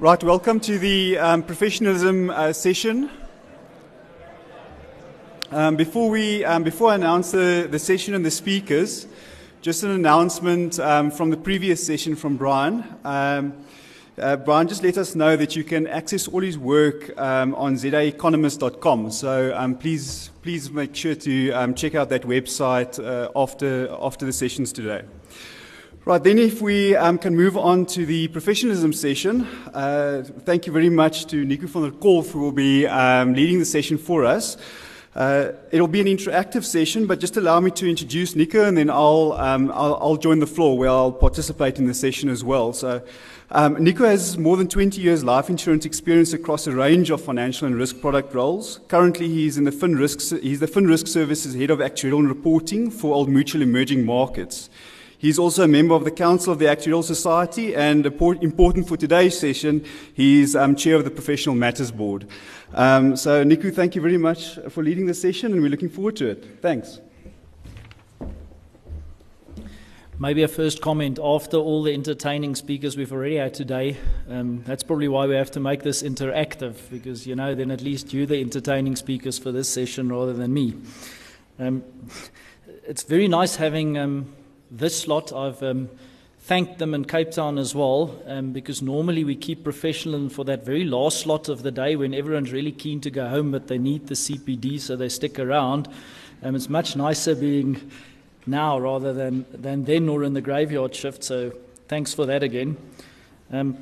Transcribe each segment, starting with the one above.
Right, welcome to the um, professionalism uh, session. Um, before, we, um, before I announce the, the session and the speakers, just an announcement um, from the previous session from Brian. Um, uh, Brian just let us know that you can access all his work um, on zaeconomist.com. So please, please make sure to check out that website uh, after, after the sessions today. Right, then if we um, can move on to the professionalism session. Uh, thank you very much to Nico van der Colff, who will be um, leading the session for us. Uh, it'll be an interactive session, but just allow me to introduce Nico, and then I'll, um, I'll, I'll, join the floor where I'll participate in the session as well. So, um, Nico has more than 20 years life insurance experience across a range of financial and risk product roles. Currently, he's in the FinRisk, he's the FinRisk Services Head of Actuarial and Reporting for Old Mutual Emerging Markets. He's also a member of the Council of the Actuarial Society, and important for today's session, he's um, chair of the Professional Matters Board. Um, so, Nico, thank you very much for leading the session, and we're looking forward to it. Thanks. Maybe a first comment after all the entertaining speakers we've already had today. Um, that's probably why we have to make this interactive, because you know, then at least you're the entertaining speakers for this session rather than me. Um, it's very nice having um, this slot. I've um, thanked them in Cape Town as well, um, because normally we keep professional for that very last slot of the day when everyone's really keen to go home, but they need the CPD, so they stick around. Um, it's much nicer being now rather than, than then or in the graveyard shift, so thanks for that again. Um,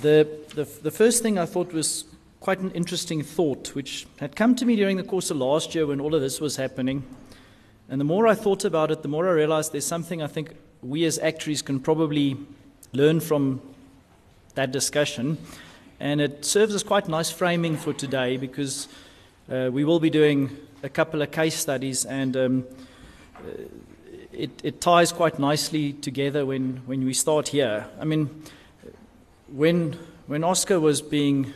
the, the, the first thing I thought was quite an interesting thought, which had come to me during the course of last year when all of this was happening. And the more I thought about it, the more I realized there's something I think we as actuaries can probably learn from that discussion. And it serves as quite nice framing for today because uh, we will be doing a couple of case studies and um, uh, it, it, ties quite nicely together when, when we start here. I mean, when, when Oscar was being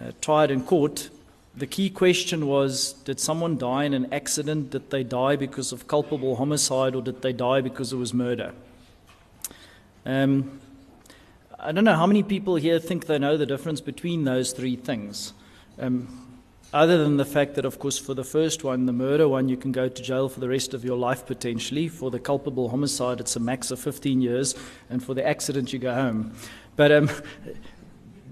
uh, tried in court, the key question was Did someone die in an accident? Did they die because of culpable homicide or did they die because it was murder? Um, I don't know how many people here think they know the difference between those three things. Um, other than the fact that, of course, for the first one, the murder one, you can go to jail for the rest of your life potentially. For the culpable homicide, it's a max of 15 years. And for the accident, you go home. But um,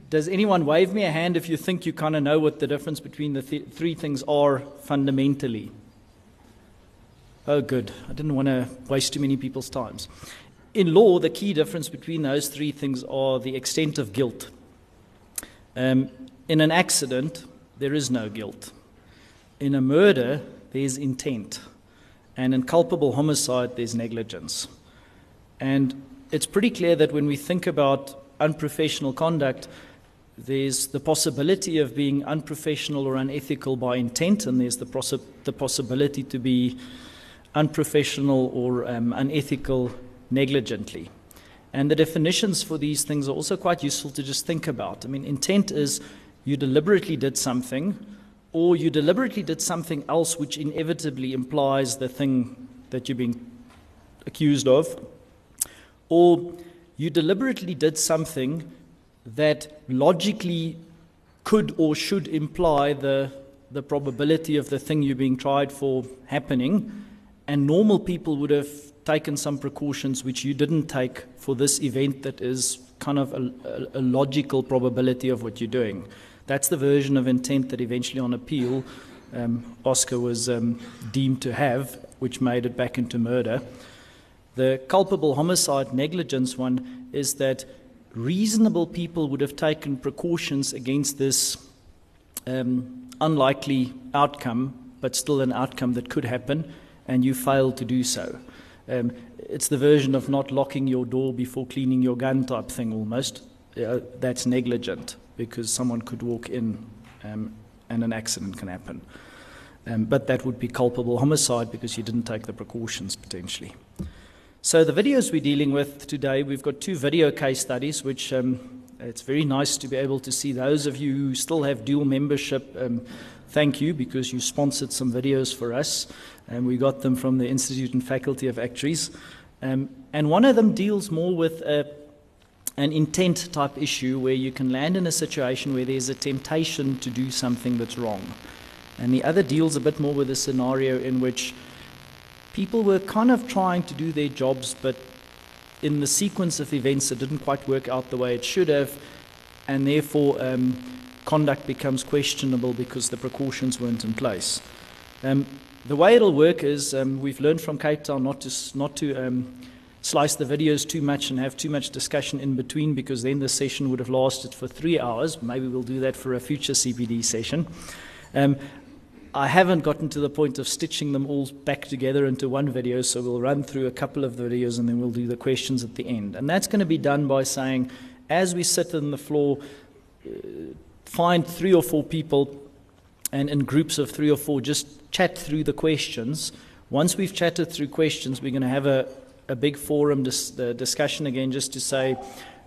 does anyone wave me a hand if you think you kind of know what the difference between the th- three things are fundamentally? Oh, good. I didn't want to waste too many people's times. In law, the key difference between those three things are the extent of guilt. Um, in an accident, there is no guilt. In a murder, there's intent. And in culpable homicide, there's negligence. And it's pretty clear that when we think about unprofessional conduct, there's the possibility of being unprofessional or unethical by intent, and there's the, possi- the possibility to be unprofessional or um, unethical negligently. And the definitions for these things are also quite useful to just think about. I mean, intent is you deliberately did something, or you deliberately did something else which inevitably implies the thing that you're being accused of, or you deliberately did something that logically could or should imply the, the probability of the thing you're being tried for happening. And normal people would have taken some precautions which you didn't take for this event that is kind of a, a, a logical probability of what you're doing. That's the version of intent that eventually on appeal um, Oscar was um, deemed to have, which made it back into murder. The culpable homicide negligence one is that reasonable people would have taken precautions against this um, unlikely outcome, but still an outcome that could happen, and you failed to do so. Um, it's the version of not locking your door before cleaning your gun type thing almost. Uh, that's negligent because someone could walk in um, and an accident can happen. Um, but that would be culpable homicide because you didn't take the precautions potentially. So, the videos we're dealing with today, we've got two video case studies, which um, it's very nice to be able to see those of you who still have dual membership. Um, thank you because you sponsored some videos for us, and we got them from the Institute and Faculty of Actuaries. Um, and one of them deals more with a, an intent type issue where you can land in a situation where there's a temptation to do something that's wrong. And the other deals a bit more with a scenario in which people were kind of trying to do their jobs, but in the sequence of events, it didn't quite work out the way it should have, and therefore um, conduct becomes questionable because the precautions weren't in place. Um, the way it'll work is um, we've learned from Cape Town not to, not to um, slice the videos too much and have too much discussion in between because then the session would have lasted for three hours. Maybe we'll do that for a future CPD session. I haven't gotten to the point of stitching them all back together into one video, so we'll run through a couple of the videos and then we'll do the questions at the end. And that's going to be done by saying, as we sit on the floor, uh, find three or four people and in groups of three or four, just chat through the questions. Once we've chatted through questions, we're going to have a, a big forum dis- discussion again just to say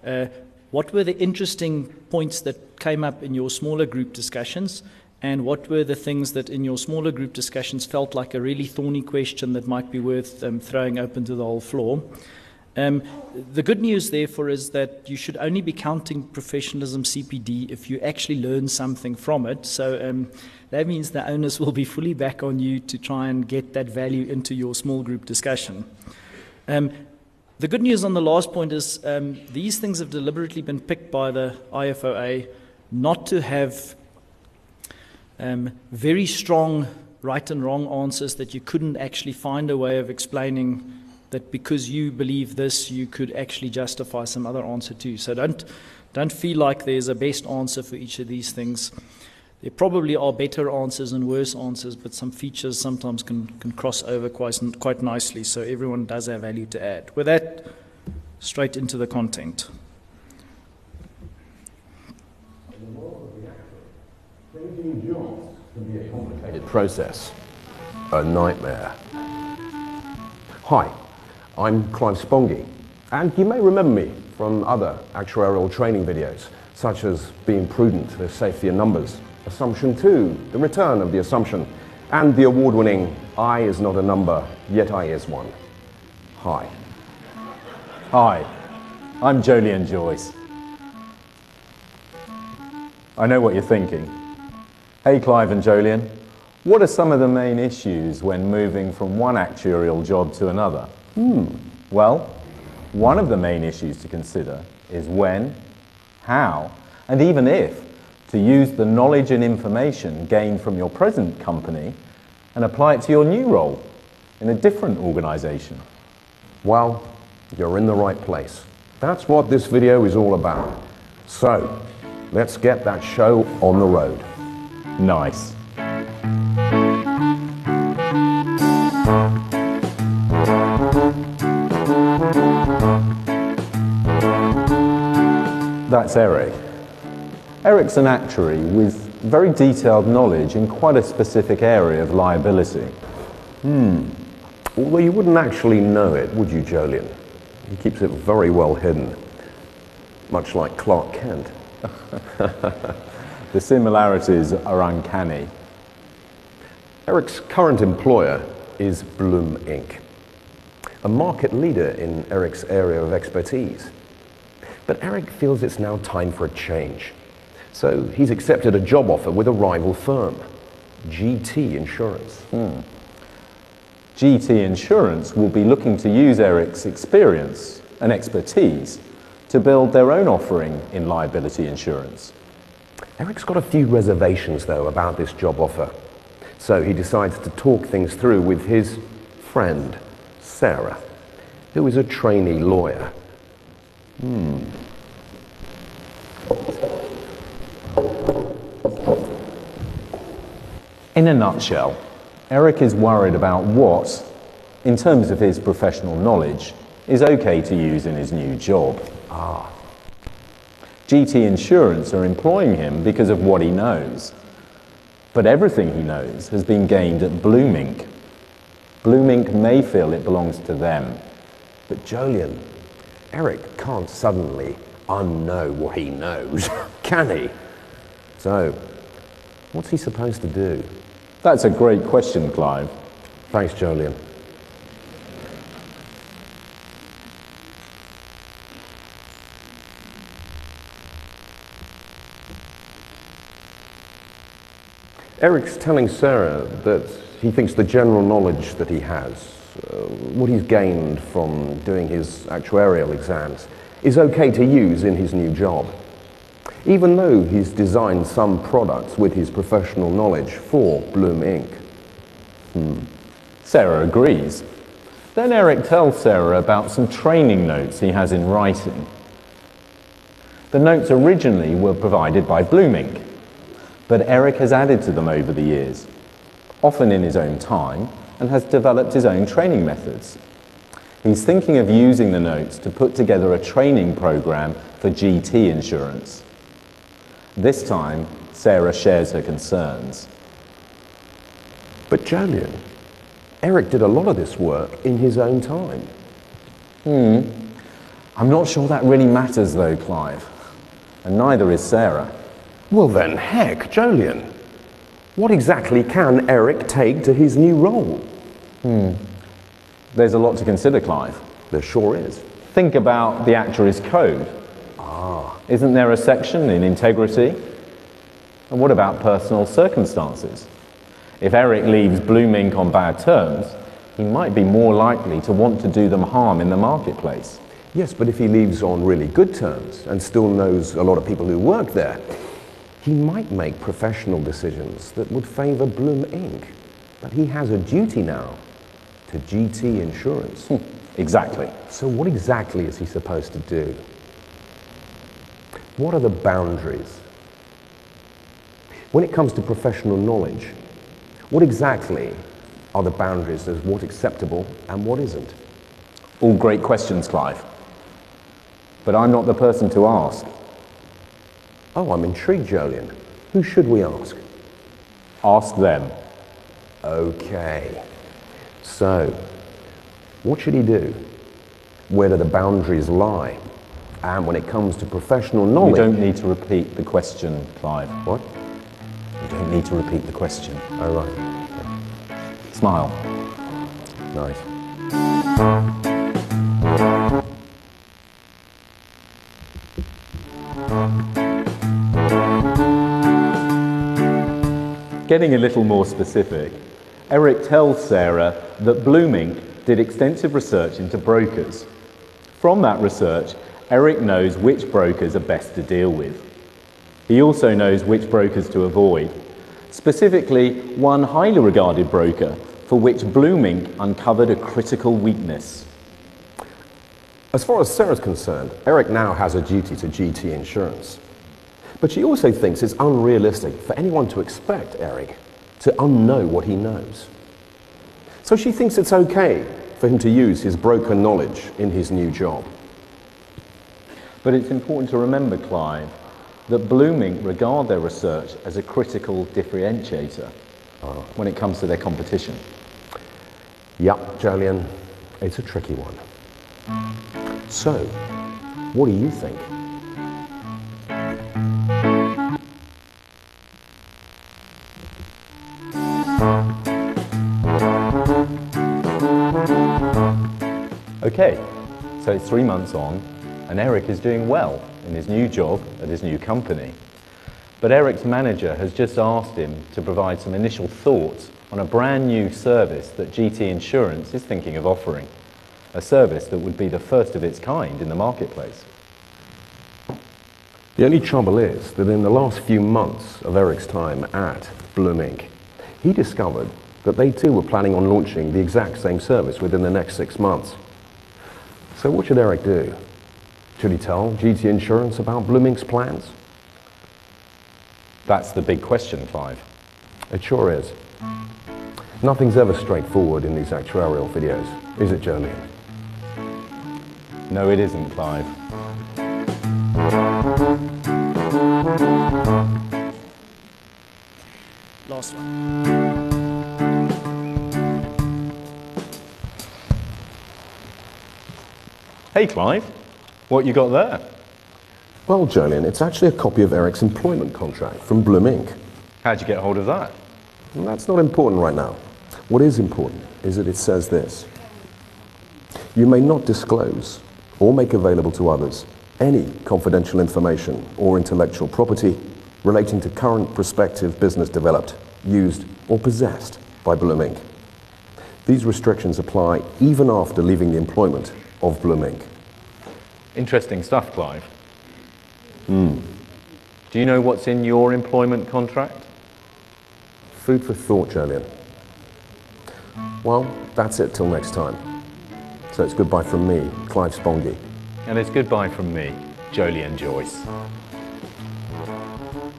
uh, what were the interesting points that came up in your smaller group discussions and what were the things that in your smaller group discussions felt like a really thorny question that might be worth um, throwing open to the whole floor. Um, the good news, therefore, is that you should only be counting professionalism CPD if you actually learn something from it. So um, that means the onus will be fully back on you to try and get that value into your small group discussion. Um, the good news on the last point is um, these things have deliberately been picked by the IFOA not to have um, very strong right and wrong answers that you couldn't actually find a way of explaining that because you believe this, you could actually justify some other answer too. So don't, don't feel like there's a best answer for each of these things. There probably are better answers and worse answers, but some features sometimes can, can cross over quite, quite nicely, so everyone does have value to add. With that, straight into the content. A complicated process, a nightmare. Hi, I'm Clive Spongy, and you may remember me from other actuarial training videos, such as being prudent with safety in numbers Assumption 2, the return of the assumption, and the award winning I is not a number, yet I is one. Hi. Hi, I'm Jolyon Joyce. I know what you're thinking. Hey, Clive and Jolyon, what are some of the main issues when moving from one actuarial job to another? Hmm, well, one of the main issues to consider is when, how, and even if to use the knowledge and information gained from your present company and apply it to your new role in a different organization? Well, you're in the right place. That's what this video is all about. So, let's get that show on the road. Nice. That's Eric. Eric's an actuary with very detailed knowledge in quite a specific area of liability. Hmm. Although you wouldn't actually know it, would you, Jolyon? He keeps it very well hidden, much like Clark Kent. the similarities are uncanny. Eric's current employer is Bloom Inc., a market leader in Eric's area of expertise. But Eric feels it's now time for a change. So he's accepted a job offer with a rival firm, GT Insurance. Hmm. GT Insurance will be looking to use Eric's experience and expertise to build their own offering in liability insurance. Eric's got a few reservations, though, about this job offer. So he decides to talk things through with his friend, Sarah, who is a trainee lawyer. Hmm. In a nutshell, Eric is worried about what, in terms of his professional knowledge, is okay to use in his new job. Ah. GT Insurance are employing him because of what he knows. But everything he knows has been gained at Bloom Inc. Bloom Inc. may feel it belongs to them. But Jolyon, Eric can't suddenly unknow what he knows, can he? So, what's he supposed to do? That's a great question, Clive. Thanks, Jolyon. Eric's telling Sarah that he thinks the general knowledge that he has, uh, what he's gained from doing his actuarial exams, is okay to use in his new job. Even though he's designed some products with his professional knowledge for Bloom Inc. Hmm. Sarah agrees. Then Eric tells Sarah about some training notes he has in writing. The notes originally were provided by Bloom Inc., but Eric has added to them over the years, often in his own time, and has developed his own training methods. He's thinking of using the notes to put together a training program for GT insurance. This time, Sarah shares her concerns. But Jolyon, Eric did a lot of this work in his own time. Hmm. I'm not sure that really matters though, Clive. And neither is Sarah. Well then, heck, Jolyon. What exactly can Eric take to his new role? Hmm. There's a lot to consider, Clive. There sure is. Think about the actuary's code. Ah. Isn't there a section in integrity? And what about personal circumstances? If Eric leaves Bloom Inc. on bad terms, he might be more likely to want to do them harm in the marketplace. Yes, but if he leaves on really good terms and still knows a lot of people who work there, he might make professional decisions that would favour Bloom Inc. But he has a duty now to GT Insurance. Hmm, exactly. So what exactly is he supposed to do? What are the boundaries? When it comes to professional knowledge, what exactly are the boundaries of what's acceptable and what isn't? All great questions, Clive. But I'm not the person to ask. Oh, I'm intrigued, Jolyon. Who should we ask? Ask them. Okay. So, what should he do? Where do the boundaries lie? And when it comes to professional knowledge... You don't need to repeat the question, Clive. What? You don't need to repeat the question. Oh, right. Smile. Nice. Getting a little more specific, Eric tells Sarah that Bloom Inc. did extensive research into brokers. From that research, Eric knows which brokers are best to deal with. He also knows which brokers to avoid, specifically one highly regarded broker for which Bloom Inc. uncovered a critical weakness. As far as Sarah's concerned, Eric now has a duty to GT Insurance. But she also thinks it's unrealistic for anyone to expect Eric to unknow what he knows. So she thinks it's okay for him to use his broken knowledge in his new job. But it's important to remember, Clive, that Bloom Inc. regard their research as a critical differentiator when it comes to their competition. Yup, Jolyon, it's a tricky one. So, what do you think? Okay, so it's three months on, and Eric is doing well in his new job at his new company. But Eric's manager has just asked him to provide some initial thoughts on a brand new service that GT Insurance is thinking of offering. A service that would be the first of its kind in the marketplace. The only trouble is that in the last few months of Eric's time at Bloom Inc., he discovered that they too were planning on launching the exact same service within the next six months. So what should Eric do? Should he tell GT Insurance about Bloom Inc.'s plans? That's the big question, Clive. It sure is. Nothing's ever straightforward in these actuarial videos, is it, Jolyon? No, it isn't, Clive. Last one. Hey, Clive. What you got there? Well, Jolyon, it's actually a copy of Eric's employment contract from Bloom Inc. How'd you get hold of that? And that's not important right now. What is important is that it says this. You may not disclose or make available to others any confidential information or intellectual property relating to current prospective business developed used, or possessed by Bloom Inc. These restrictions apply even after leaving the employment of Bloom Inc. Interesting stuff, Clive. Do you know what's in your employment contract? Food for thought, Jolyon. Well, that's it till next time. So it's goodbye from me, Clive Spongy. And it's goodbye from me, Jolyon Joyce.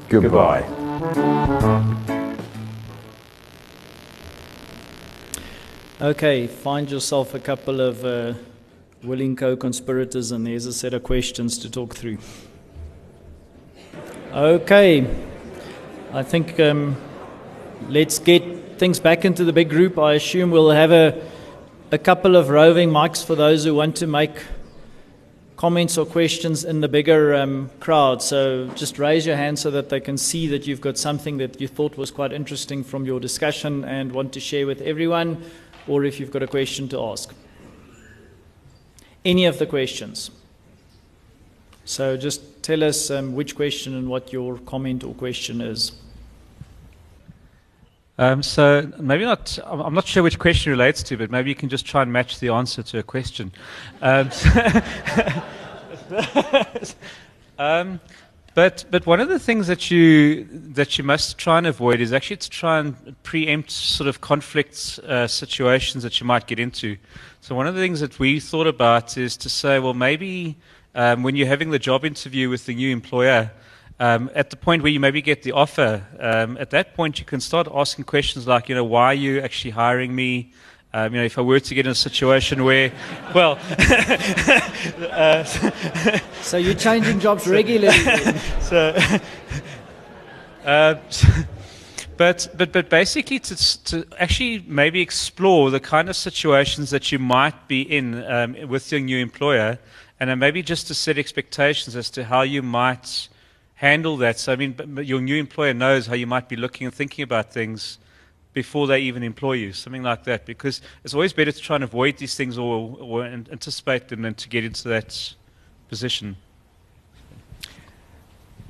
Goodbye. Okay, find yourself a couple of uh, willing co conspirators, and there's a set of questions to talk through. Okay, I think um, let's get things back into the big group. I assume we'll have a, a couple of roving mics for those who want to make comments or questions in the bigger um, crowd. So just raise your hand so that they can see that you've got something that you thought was quite interesting from your discussion and want to share with everyone, or if you've got a question to ask. Any of the questions. So just tell us um, which question and what your comment or question is. Um, so maybe not. I'm not sure which question relates to, but maybe you can just try and match the answer to a question. Um, um, but but one of the things that you that you must try and avoid is actually to try and preempt sort of conflicts uh, situations that you might get into. So one of the things that we thought about is to say, well, maybe um, when you're having the job interview with the new employer. Um, at the point where you maybe get the offer, um, at that point you can start asking questions like, you know, why are you actually hiring me? Um, you know, if I were to get in a situation where, well, uh, So you're changing jobs regularly. so, uh, but but but basically to to actually maybe explore the kind of situations that you might be in um, with your new employer, and maybe just to set expectations as to how you might handle that. So I mean, your new employer knows how you might be looking and thinking about things before they even employ you, something like that. Because it's always better to try and avoid these things or, or anticipate them than to get into that position.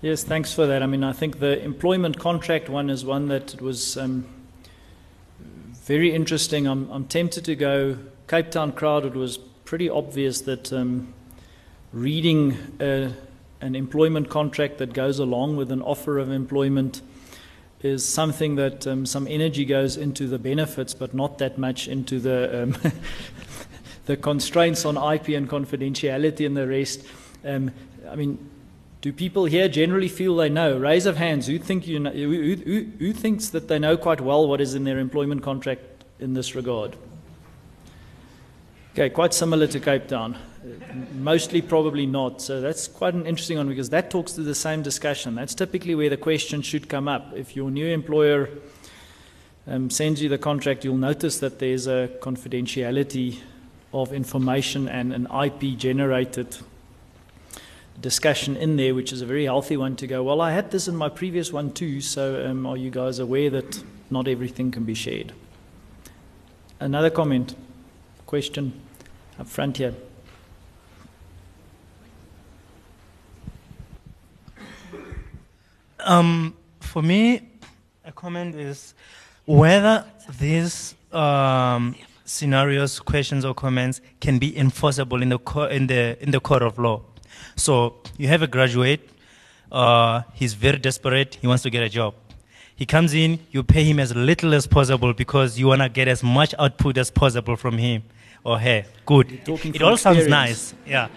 Yes, thanks for that. I mean, I think the employment contract one is one that was um, very interesting. I'm, I'm tempted to go Cape Town crowd. It was pretty obvious that um, reading a, an employment contract that goes along with an offer of employment is something that um, some energy goes into the benefits, but not that much into the um, the constraints on IP and confidentiality and the rest. Um, I mean, do people here generally feel they know? Raise of hands. Who think you know, who, who, who thinks that they know quite well what is in their employment contract in this regard? Okay, quite similar to Cape Town. Uh, Mostly probably not. So that's quite an interesting one because that talks to the same discussion. That's typically where the question should come up. If your new employer um, sends you the contract, you'll notice that there's a confidentiality of information and an IP generated discussion in there, which is a very healthy one to go, well, I had this in my previous one too, so um, are you guys aware that not everything can be shared? Another comment, question up front here. Um, for me, a comment is whether these um, scenarios, questions, or comments can be enforceable in the in the in the court of law. So you have a graduate. Uh, he's very desperate. He wants to get a job. He comes in. You pay him as little as possible because you wanna get as much output as possible from him or her. Good. It all sounds nice. Yeah.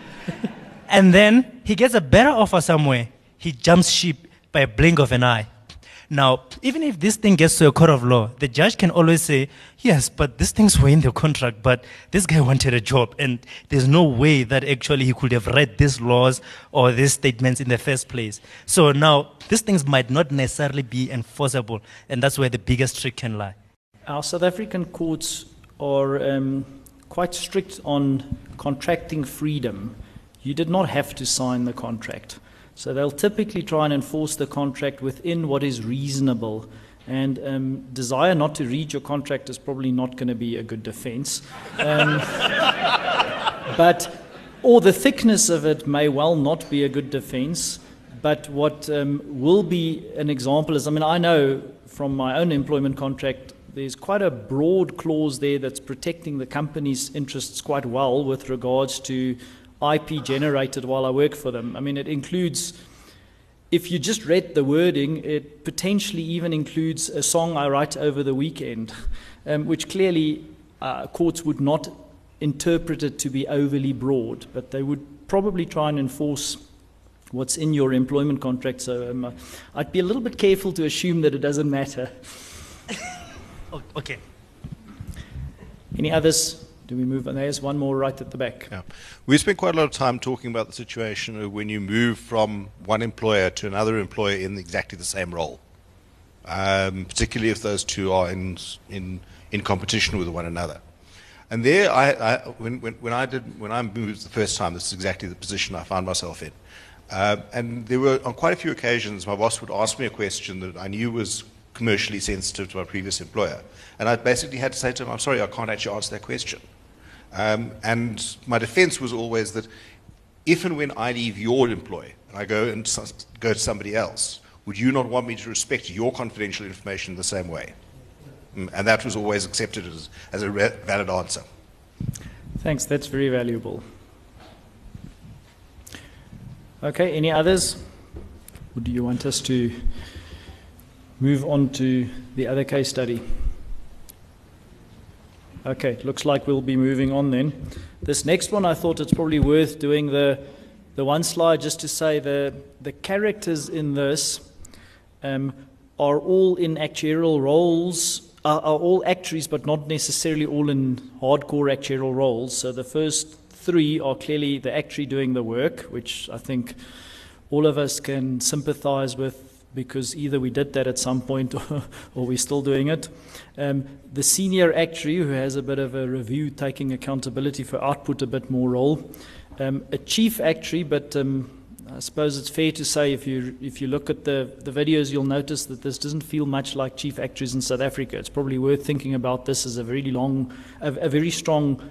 and then he gets a better offer somewhere. He jumps ship by a blink of an eye. Now, even if this thing gets to a court of law, the judge can always say, yes, but these things were in the contract, but this guy wanted a job, and there's no way that actually he could have read these laws or these statements in the first place. So now, these things might not necessarily be enforceable, and that's where the biggest trick can lie. Our South African courts are um, quite strict on contracting freedom. You did not have to sign the contract. So they'll typically try and enforce the contract within what is reasonable. And um, desire not to read your contract is probably not going to be a good defense. Um, but, or the thickness of it may well not be a good defense. But what um, will be an example is I mean, I know from my own employment contract, there's quite a broad clause there that's protecting the company's interests quite well with regards to IP generated while I work for them. I mean, it includes, if you just read the wording, it potentially even includes a song I write over the weekend, um, which clearly uh, courts would not interpret it to be overly broad, but they would probably try and enforce what's in your employment contract. So um, I'd be a little bit careful to assume that it doesn't matter. Oh, okay. Any others? Do we move on? There's one more right at the back. Yeah. We spent quite a lot of time talking about the situation of when you move from one employer to another employer in exactly the same role, um, particularly if those two are in, in, in competition with one another. And there, I, I, when, when, when, I did, when I moved the first time, this is exactly the position I found myself in. Uh, and there were, on quite a few occasions, my boss would ask me a question that I knew was commercially sensitive to my previous employer. And I basically had to say to him, I'm sorry, I can't actually answer that question. Um, and my defense was always that if and when I leave your employer and I go and go to somebody else, would you not want me to respect your confidential information the same way? Mm, and that was always accepted as, as a valid answer. Thanks, that's very valuable. Okay, any others? Or do you want us to move on to the other case study? Okay, looks like we'll be moving on then. This next one, I thought it's probably worth doing the, the one slide just to say the, the characters in this um, are all in actuarial roles, are, are all actuaries, but not necessarily all in hardcore actuarial roles. So the first three are clearly the actuary doing the work, which I think all of us can sympathize with because either we did that at some point or, we're still doing it. Um, the senior actuary, who has a bit of a review, taking accountability for output a bit more role. Um, a chief actuary, but um, I suppose it's fair to say if you if you look at the, the videos, you'll notice that this doesn't feel much like chief actuaries in South Africa. It's probably worth thinking about this as a very long, a, a very strong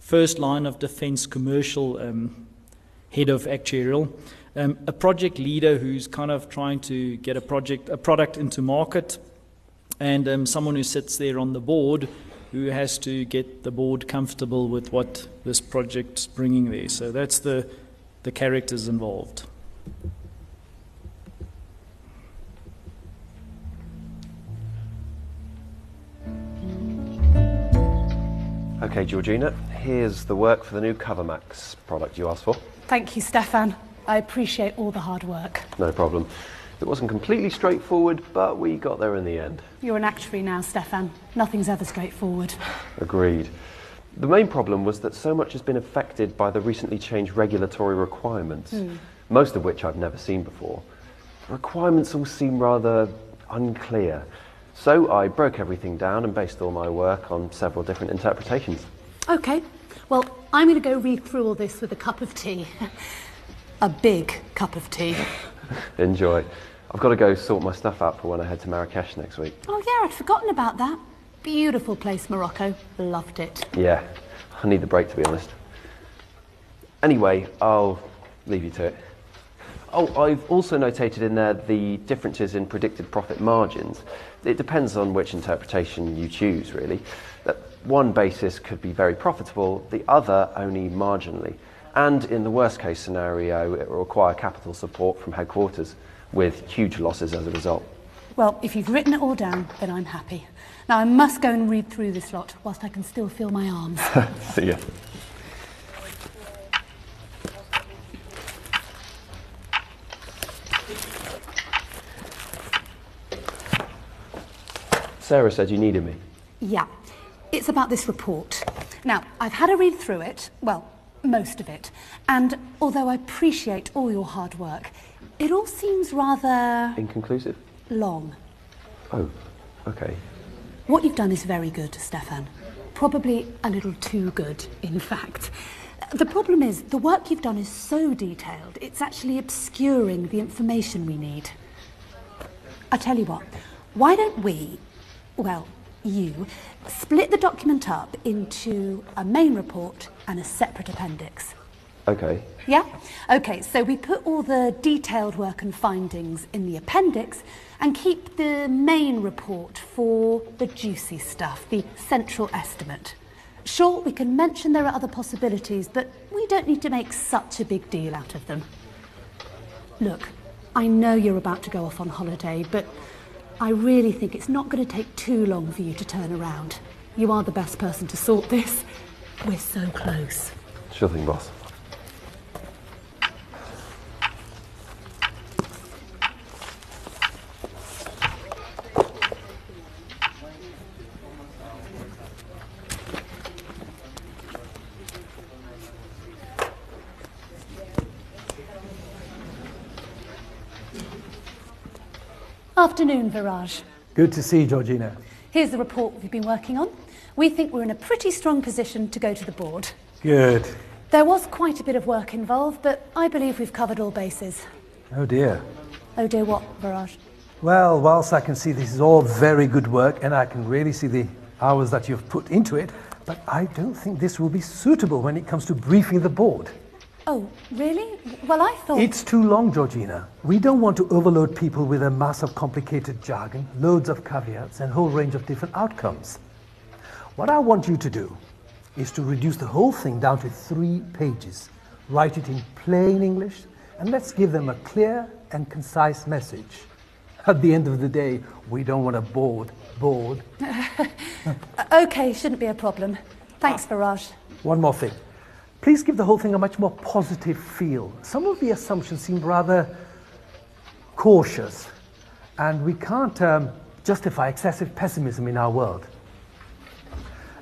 first line of defence commercial um, head of actuarial um, a project leader who's kind of trying to get a project, a product into market, and um, someone who sits there on the board who has to get the board comfortable with what this project's bringing there. So that's the, the characters involved. Okay, Georgina, here's the work for the new CoverMax product you asked for. Thank you, Stefan. I appreciate all the hard work. No problem. It wasn't completely straightforward, but we got there in the end. You're an actuary now, Stefan. Nothing's ever straightforward. Agreed. The main problem was that so much has been affected by the recently changed regulatory requirements, mm. most of which I've never seen before. The requirements all seem rather unclear. So I broke everything down and based all my work on several different interpretations. Okay. Well, I'm going to go read through all this with a cup of tea. a big cup of tea. Enjoy. I've got to go sort my stuff out for when I head to Marrakesh next week. Oh, yeah, I'd forgotten about that. Beautiful place, Morocco. Loved it. Yeah, I need the break to be honest. Anyway, I'll leave you to it. Oh, I've also notated in there the differences in predicted profit margins. It depends on which interpretation you choose, really. That one basis could be very profitable, the other only marginally and in the worst case scenario, it will require capital support from headquarters with huge losses as a result. Well, if you've written it all down, then I'm happy. Now I must go and read through this lot whilst I can still feel my arms. See ya. Sarah said you needed me. Yeah. It's about this report. Now, I've had a read through it. Well, most of it. And although I appreciate all your hard work, it all seems rather... Inconclusive? Long. Oh, okay. What you've done is very good, Stefan. Probably a little too good, in fact. The problem is, the work you've done is so detailed, it's actually obscuring the information we need. I tell you what, why don't we, well, you, split the document up into a main report and a separate appendix. Okay. Yeah? Okay, so we put all the detailed work and findings in the appendix and keep the main report for the juicy stuff, the central estimate. Sure, we can mention there are other possibilities, but we don't need to make such a big deal out of them. Look, I know you're about to go off on holiday, but I really think it's not going to take too long for you to turn around. You are the best person to sort this. We're so close. Sure thing, boss. Afternoon, Viraj. Good to see you, Georgina. Here's the report we've been working on. We think we're in a pretty strong position to go to the board. Good. There was quite a bit of work involved, but I believe we've covered all bases. Oh dear. Oh dear, what, Viraj? Well, whilst I can see this is all very good work and I can really see the hours that you've put into it, but I don't think this will be suitable when it comes to briefing the board. Oh, really? Well, I thought. It's too long, Georgina. We don't want to overload people with a mass of complicated jargon, loads of caveats, and a whole range of different outcomes. What I want you to do is to reduce the whole thing down to three pages. Write it in plain English, and let's give them a clear and concise message. At the end of the day, we don't want to bored board. okay, shouldn't be a problem. Thanks, ah. Viraj. One more thing. Please give the whole thing a much more positive feel. Some of the assumptions seem rather cautious, and we can't um, justify excessive pessimism in our world.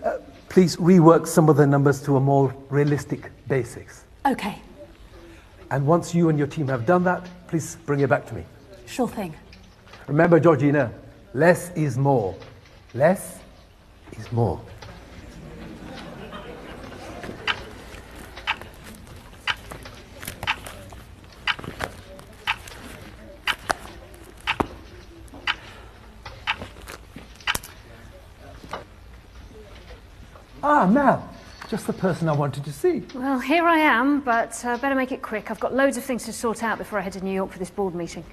Uh, please rework some of the numbers to a more realistic basics. Okay, And once you and your team have done that, please bring it back to me. sure thing. Remember, Georgina, less is more. Less is more. Ah, Mel, just the person I wanted to see. Well, here I am, but uh, better make it quick. I've got loads of things to sort out before I head to New York for this board meeting.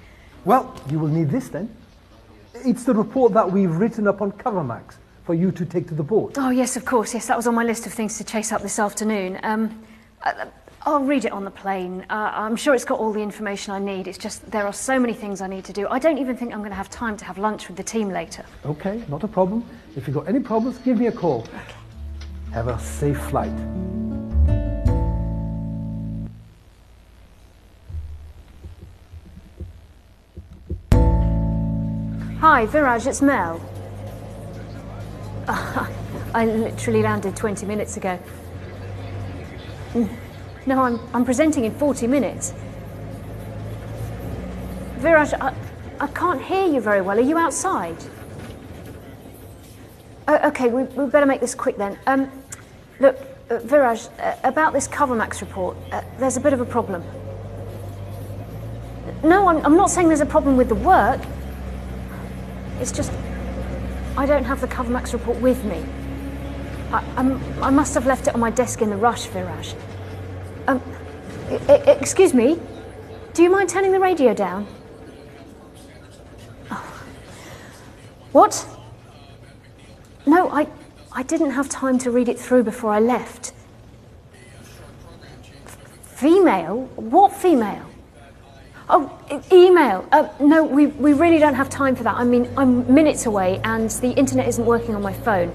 Well, you will need this then. It's the report that we've written up on Covermax for you to take to the board. Oh, yes, of course. Yes, that was on my list of things to chase up this afternoon. Um, I, I'll read it on the plane. Uh, I'm sure it's got all the information I need. It's just there are so many things I need to do. I don't even think I'm going to have time to have lunch with the team later. Okay, not a problem. If you've got any problems, give me a call. Have a safe flight. Hi, Viraj, it's Mel. I literally landed 20 minutes ago. Mm. No, I'm, I'm presenting in 40 minutes. Viraj, I, I can't hear you very well. Are you outside? Oh, okay, we, we better make this quick then. Um, look, uh, Viraj, uh, about this Covermax report, uh, there's a bit of a problem. No, I'm, I'm not saying there's a problem with the work. It's just I don't have the Covermax report with me. I, I'm, I must have left it on my desk in the rush, Viraj. Um, excuse me. Do you mind turning the radio down? Oh. What? No, I, I didn't have time to read it through before I left. Female? What female? Oh, e- email. Uh, no, we, we really don't have time for that. I mean, I'm minutes away and the internet isn't working on my phone.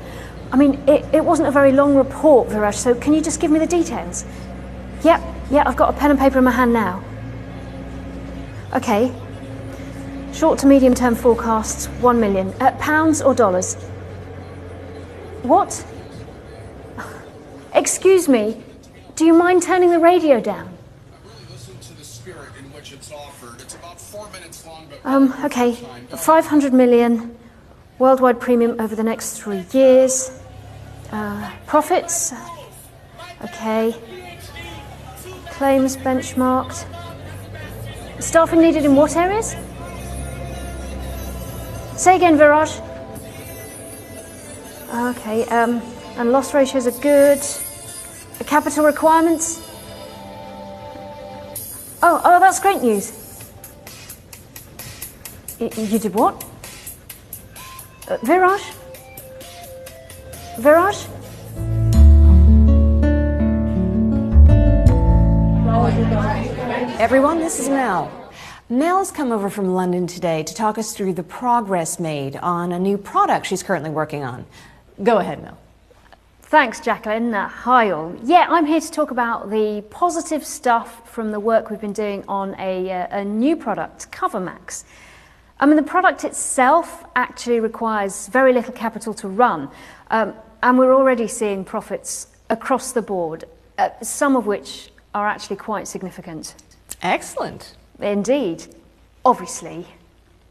I mean, it, it wasn't a very long report, Viraj, so can you just give me the details? Yep, yeah, I've got a pen and paper in my hand now. Okay. Short to medium term forecasts, one million. Uh, pounds or dollars? What? Excuse me, do you mind turning the radio down? Um, okay, 500 million worldwide premium over the next three years. Uh, profits, okay. Claims benchmarked. Staffing needed in what areas? Say again, Viraj. Okay, um, and loss ratios are good. The capital requirements? Oh, oh, that's great news. Y- you did what? Uh, Viraj? Viraj? Everyone, this is Mel. Mel's come over from London today to talk us through the progress made on a new product she's currently working on. Go ahead, Mel. Thanks, Jacqueline. Uh, hi, all. Yeah, I'm here to talk about the positive stuff from the work we've been doing on a, uh, a new product, CoverMax. I mean, the product itself actually requires very little capital to run, um, and we're already seeing profits across the board, uh, some of which are actually quite significant. Excellent. Indeed. Obviously,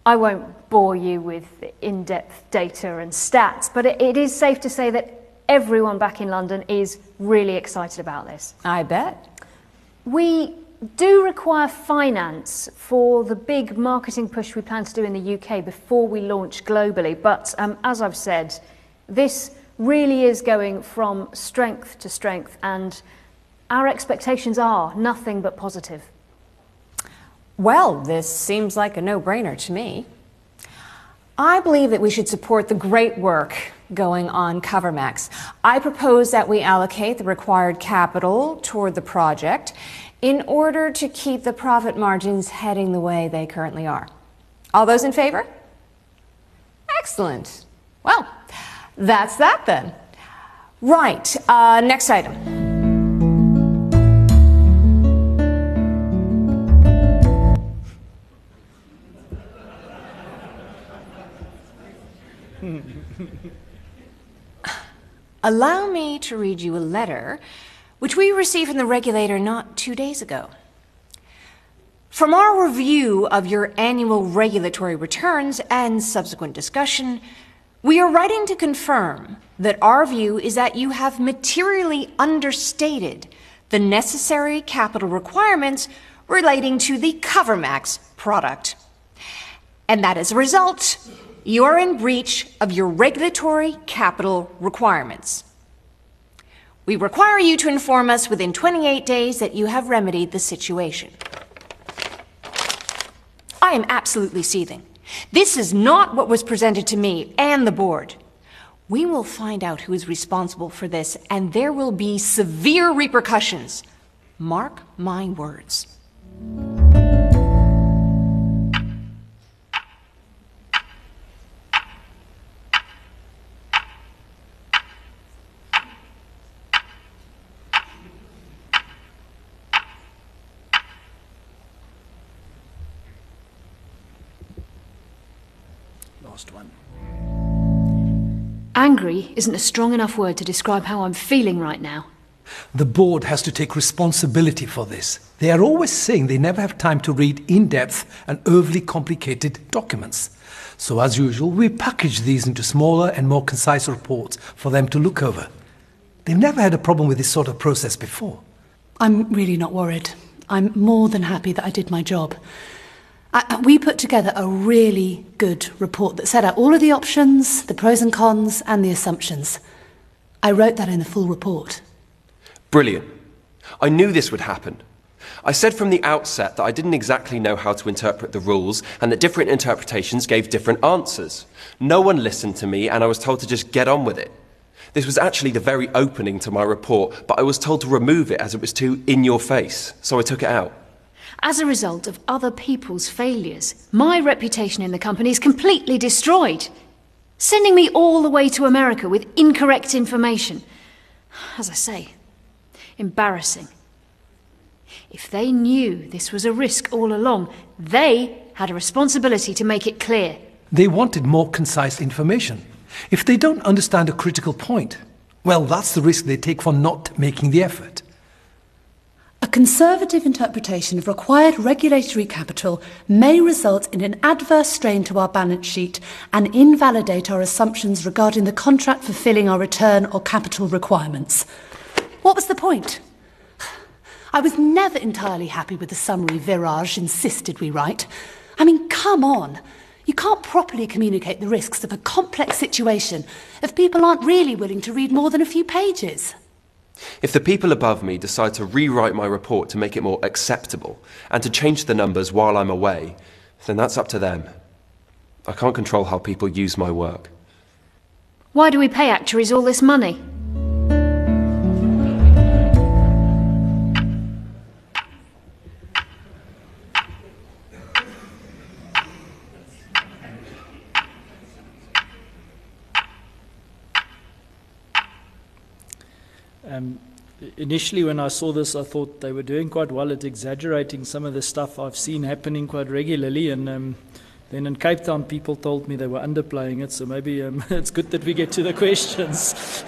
I won't bore you with in depth data and stats, but it, it is safe to say that everyone back in London is really excited about this. I bet. We do require finance for the big marketing push we plan to do in the UK before we launch globally, but um, as I've said, this really is going from strength to strength, and our expectations are nothing but positive. Well, this seems like a no brainer to me. I believe that we should support the great work going on CoverMax. I propose that we allocate the required capital toward the project in order to keep the profit margins heading the way they currently are. All those in favor? Excellent. Well, that's that then. Right, uh, next item. Allow me to read you a letter which we received from the regulator not two days ago. From our review of your annual regulatory returns and subsequent discussion, we are writing to confirm that our view is that you have materially understated the necessary capital requirements relating to the CoverMax product. And that as a result, you are in breach of your regulatory capital requirements. We require you to inform us within 28 days that you have remedied the situation. I am absolutely seething. This is not what was presented to me and the board. We will find out who is responsible for this, and there will be severe repercussions. Mark my words. Last one. Angry isn't a strong enough word to describe how I'm feeling right now. The board has to take responsibility for this. They are always saying they never have time to read in depth and overly complicated documents. So, as usual, we package these into smaller and more concise reports for them to look over. They've never had a problem with this sort of process before. I'm really not worried. I'm more than happy that I did my job. I, we put together a really good report that set out all of the options, the pros and cons, and the assumptions. I wrote that in the full report. Brilliant. I knew this would happen. I said from the outset that I didn't exactly know how to interpret the rules and that different interpretations gave different answers. No one listened to me and I was told to just get on with it. This was actually the very opening to my report, but I was told to remove it as it was too in your face, so I took it out. As a result of other people's failures, my reputation in the company is completely destroyed. Sending me all the way to America with incorrect information. As I say, embarrassing. If they knew this was a risk all along, they had a responsibility to make it clear. They wanted more concise information. If they don't understand a critical point, well, that's the risk they take for not making the effort. Conservative interpretation of required regulatory capital may result in an adverse strain to our balance sheet and invalidate our assumptions regarding the contract fulfilling our return or capital requirements. What was the point? I was never entirely happy with the summary Virage insisted we write. I mean, come on. You can't properly communicate the risks of a complex situation if people aren't really willing to read more than a few pages. If the people above me decide to rewrite my report to make it more acceptable and to change the numbers while I'm away, then that's up to them. I can't control how people use my work. Why do we pay actuaries all this money? Initially, when I saw this, I thought they were doing quite well at exaggerating some of the stuff I've seen happening quite regularly. And um, then in Cape Town, people told me they were underplaying it. So maybe um, it's good that we get to the questions.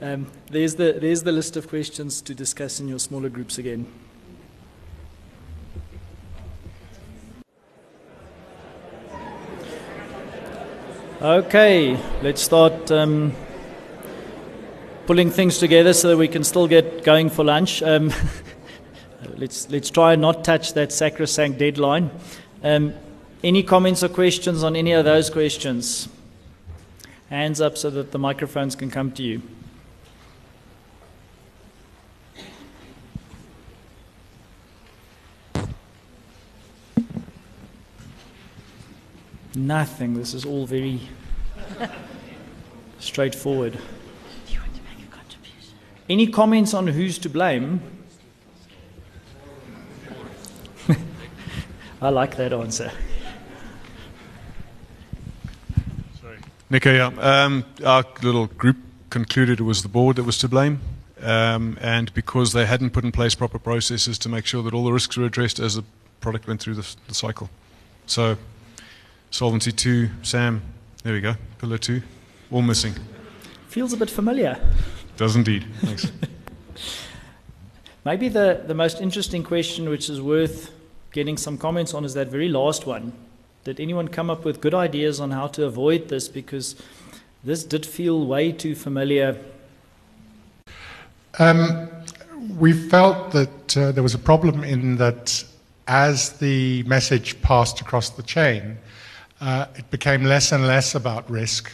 Um, there's, the, there's the list of questions to discuss in your smaller groups again. Okay, let's start um, pulling things together so that we can still get going for lunch. Um, let's, let's try and not touch that sacrosanct deadline. Um, any comments or questions on any of those questions? Hands up so that the microphones can come to you. Nothing. This is all very straightforward. Any comments on who's to blame? I like that answer. Sorry. Nico, yeah. Um, our little group concluded it was the board that was to blame. Um, and because they hadn't put in place proper processes to make sure that all the risks were addressed as the product went through the, the cycle. So, Solvency 2, SAM, there we go, Pillar 2, all missing. Feels a bit familiar. Does indeed. Thanks. Maybe the, the most interesting question, which is worth getting some comments on, is that very last one. Did anyone come up with good ideas on how to avoid this? Because this did feel way too familiar. Um, we felt that uh, there was a problem in that as the message passed across the chain, uh, it became less and less about risk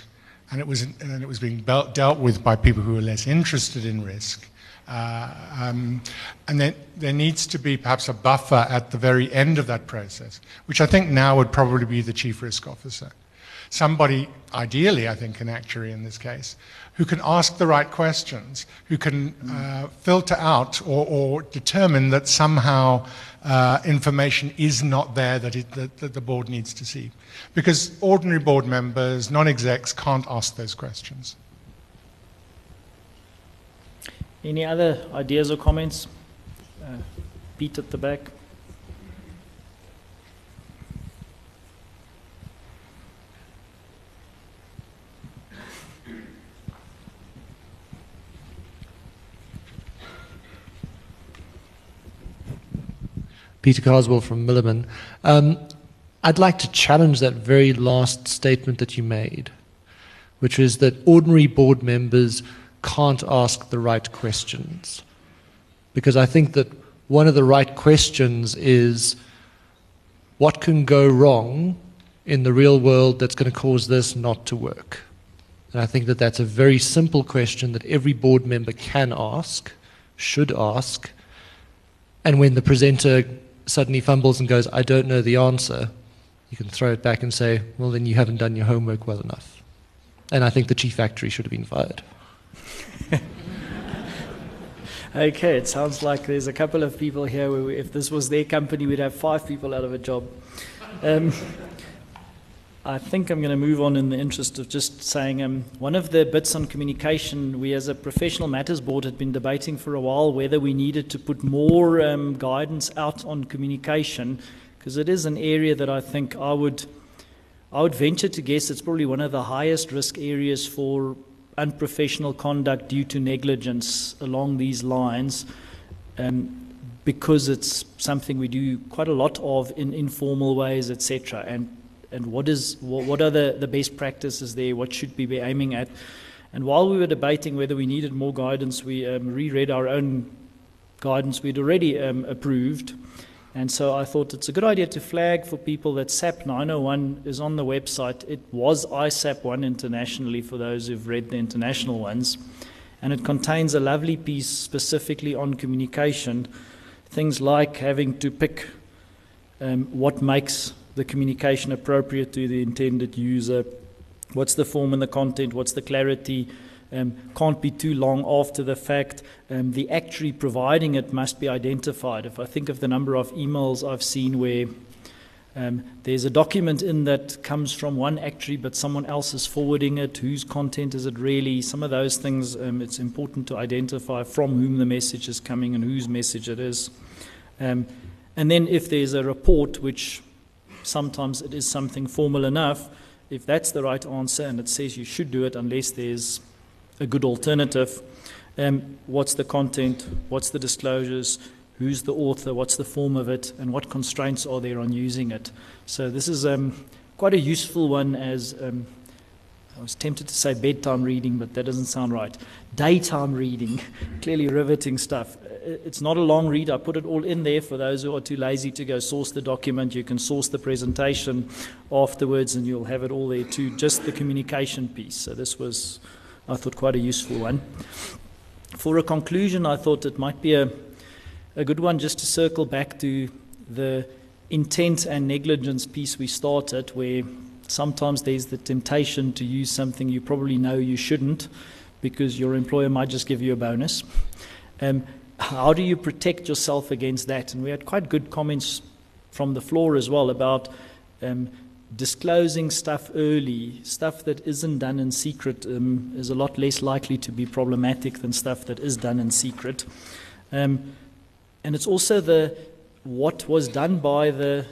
and it was, and it was being dealt with by people who were less interested in risk. Uh, um, and then there needs to be perhaps a buffer at the very end of that process, which I think now would probably be the chief risk officer. Somebody, ideally, I think, an actuary in this case, who can ask the right questions, who can uh, filter out or, or, determine that somehow uh, information is not there that, it, that, that the board needs to see. Because ordinary board members, non execs, can't ask those questions. Any other ideas or comments? Uh, at the back. Peter Carswell from Milliman. Um, I'd like to challenge that very last statement that you made, which is that ordinary board members can't ask the right questions. Because I think that one of the right questions is what can go wrong in the real world that's going to cause this not to work? And I think that that's a very simple question that every board member can ask, should ask. And when the presenter suddenly fumbles and goes, I don't know the answer, you can throw it back and say, well, then you haven't done your homework well enough. And I think the chief actuary should have been fired. okay, it sounds like there's a couple of people here where if this was their company, we'd have five people out of a job. Um, I think I'm going to move on in the interest of just saying um, one of the bits on communication, we as a professional matters board had been debating for a while whether we needed to put more um, guidance out on communication because it is an area that I think I would, I would venture to guess it's probably one of the highest risk areas for unprofessional conduct due to negligence along these lines. Um, because it's something we do quite a lot of in informal ways, etc. And and what is what, are the, the best practices there? What should we be aiming at? And while we were debating whether we needed more guidance, we um, reread our own guidance we'd already um, approved. And so I thought it's a good idea to flag for people that SAP 901 is on the website. It was ISAP 1 internationally for those who've read the international ones. And it contains a lovely piece specifically on communication, things like having to pick um, what makes the communication appropriate to the intended user, what's the form and the content, what's the clarity. Um, can't be too long after the fact. Um, the actuary providing it must be identified. If I think of the number of emails I've seen where um, there's a document in that comes from one actuary, but someone else is forwarding it. Whose content is it really? Some of those things, um, it's important to identify from whom the message is coming and whose message it is. Um, and then if there's a report, which sometimes it is something formal enough, if that's the right answer and it says you should do it unless there's a good alternative, um, what's the content? What's the disclosures? who's the author, what's the form of it, and what constraints are there on using it. So this is um, quite a useful one as um, I was tempted to say bedtime reading, but that doesn't sound right. Daytime reading, clearly riveting stuff. It's not a long read. I put it all in there for those who are too lazy to go source the document. You can source the presentation afterwards, and you'll have it all there too. Just the communication piece. So this was, I thought, quite a useful one. For a conclusion, I thought it might be a a good one just to circle back to the intent and negligence piece we started, where sometimes there's the temptation to use something you probably know you shouldn't because your employer might just give you a bonus. Um, how do you protect yourself against that? And we had quite good comments from the floor as well about um, disclosing stuff early. Stuff that isn't done in secret um, is a lot less likely to be problematic than stuff that is done in secret. Um, and it's also the what was done by the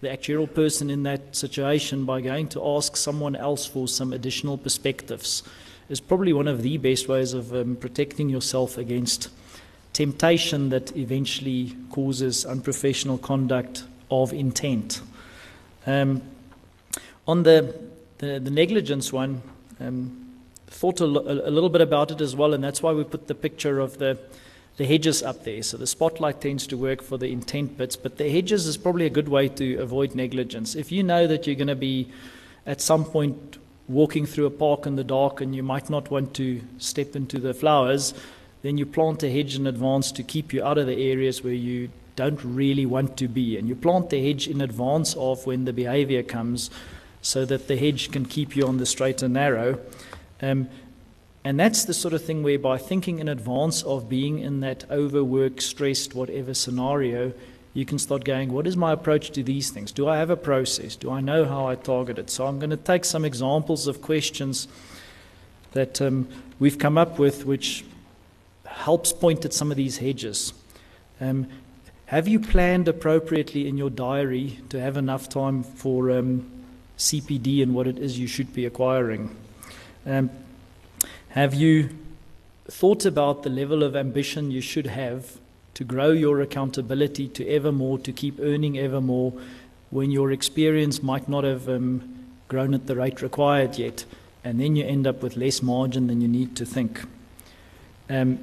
the actuarial person in that situation by going to ask someone else for some additional perspectives is probably one of the best ways of um, protecting yourself against temptation that eventually causes unprofessional conduct of intent. Um, on the, the, the, negligence one, um, thought a, little bit about it as well, and that's why we put the picture of the the hedges up there. So the spotlight tends to work for the intent bits, but the hedges is probably a good way to avoid negligence. If you know that you're going to be at some point walking through a park in the dark and you might not want to step into the flowers, then you plant a hedge in advance to keep you out of the areas where you don't really want to be. And you plant the hedge in advance of when the behavior comes so that the hedge can keep you on the straight and narrow. Um, and that's the sort of thing where by thinking in advance of being in that overwork, stressed, whatever scenario, you can start going, what is my approach to these things? Do I have a process? Do I know how I target it? So I'm going to take some examples of questions that um, we've come up with, which helps point at some of these hedges. Um, have you planned appropriately in your diary to have enough time for um, CPD and what it is you should be acquiring? Um, have you thought about the level of ambition you should have to grow your accountability to ever more, to keep earning ever more, when your experience might not have um, grown at the rate required yet, and then you end up with less margin than you need to think? Um,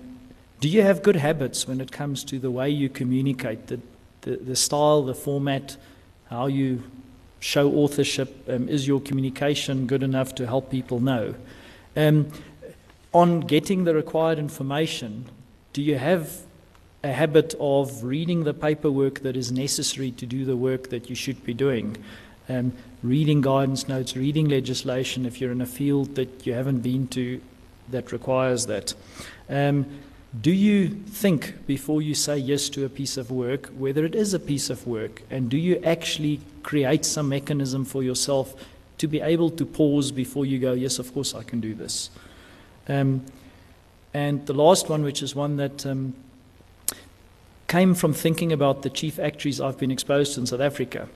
do you have good habits when it comes to the way you communicate, the, the, the style, the format, how you show authorship? Um, is your communication good enough to help people know? Um, on getting the required information, do you have a habit of reading the paperwork that is necessary to do the work that you should be doing? Um, reading guidance notes, reading legislation if you're in a field that you haven't been to that requires that. Um, do you think before you say yes to a piece of work whether it is a piece of work? And do you actually create some mechanism for yourself to be able to pause before you go, yes, of course I can do this? Um, and the last one, which is one that um, came from thinking about the chief actuaries I've been exposed to in South Africa,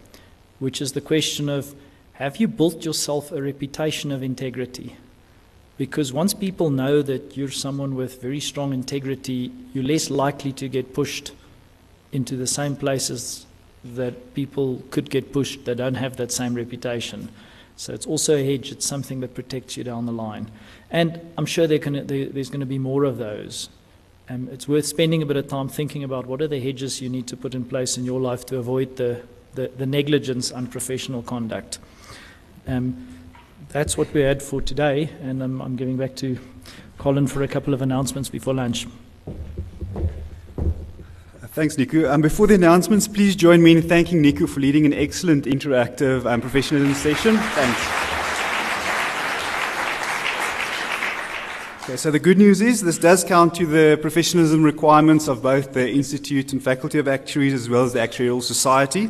which is the question of have you built yourself a reputation of integrity? Because once people know that you're someone with very strong integrity, you're less likely to get pushed into the same places that people could get pushed that don't have that same reputation. So it's also a hedge, it's something that protects you down the line. And I'm sure there there's going to be more of those. Um, it's worth spending a bit of time thinking about what are the hedges you need to put in place in your life to avoid the, the, the negligence, unprofessional conduct. Um, that's what we had for today, and I'm, I'm giving back to Colin for a couple of announcements before lunch. Thanks, Nico. Um, before the announcements, please join me in thanking Nico for leading an excellent interactive um, professionalism session. Thanks. Okay, so the good news is this does count to the professionalism requirements of both the Institute and Faculty of Actuaries as well as the Actuarial Society.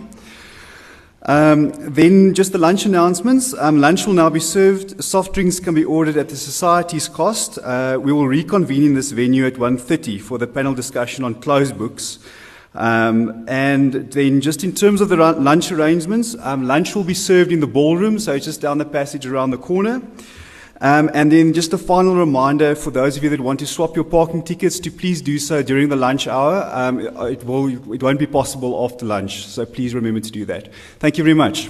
Um, then just the lunch announcements. Um, lunch will now be served. Soft drinks can be ordered at the society's cost. Uh, we will reconvene in this venue at 1.30 for the panel discussion on closed books. Um, and then just in terms of the lunch arrangements, um, lunch will be served in the ballroom, so it's just down the passage around the corner. Um, and then just a final reminder for those of you that want to swap your parking tickets to please do so during the lunch hour. Um, it, will, it won't be possible after lunch, so please remember to do that. Thank you very much.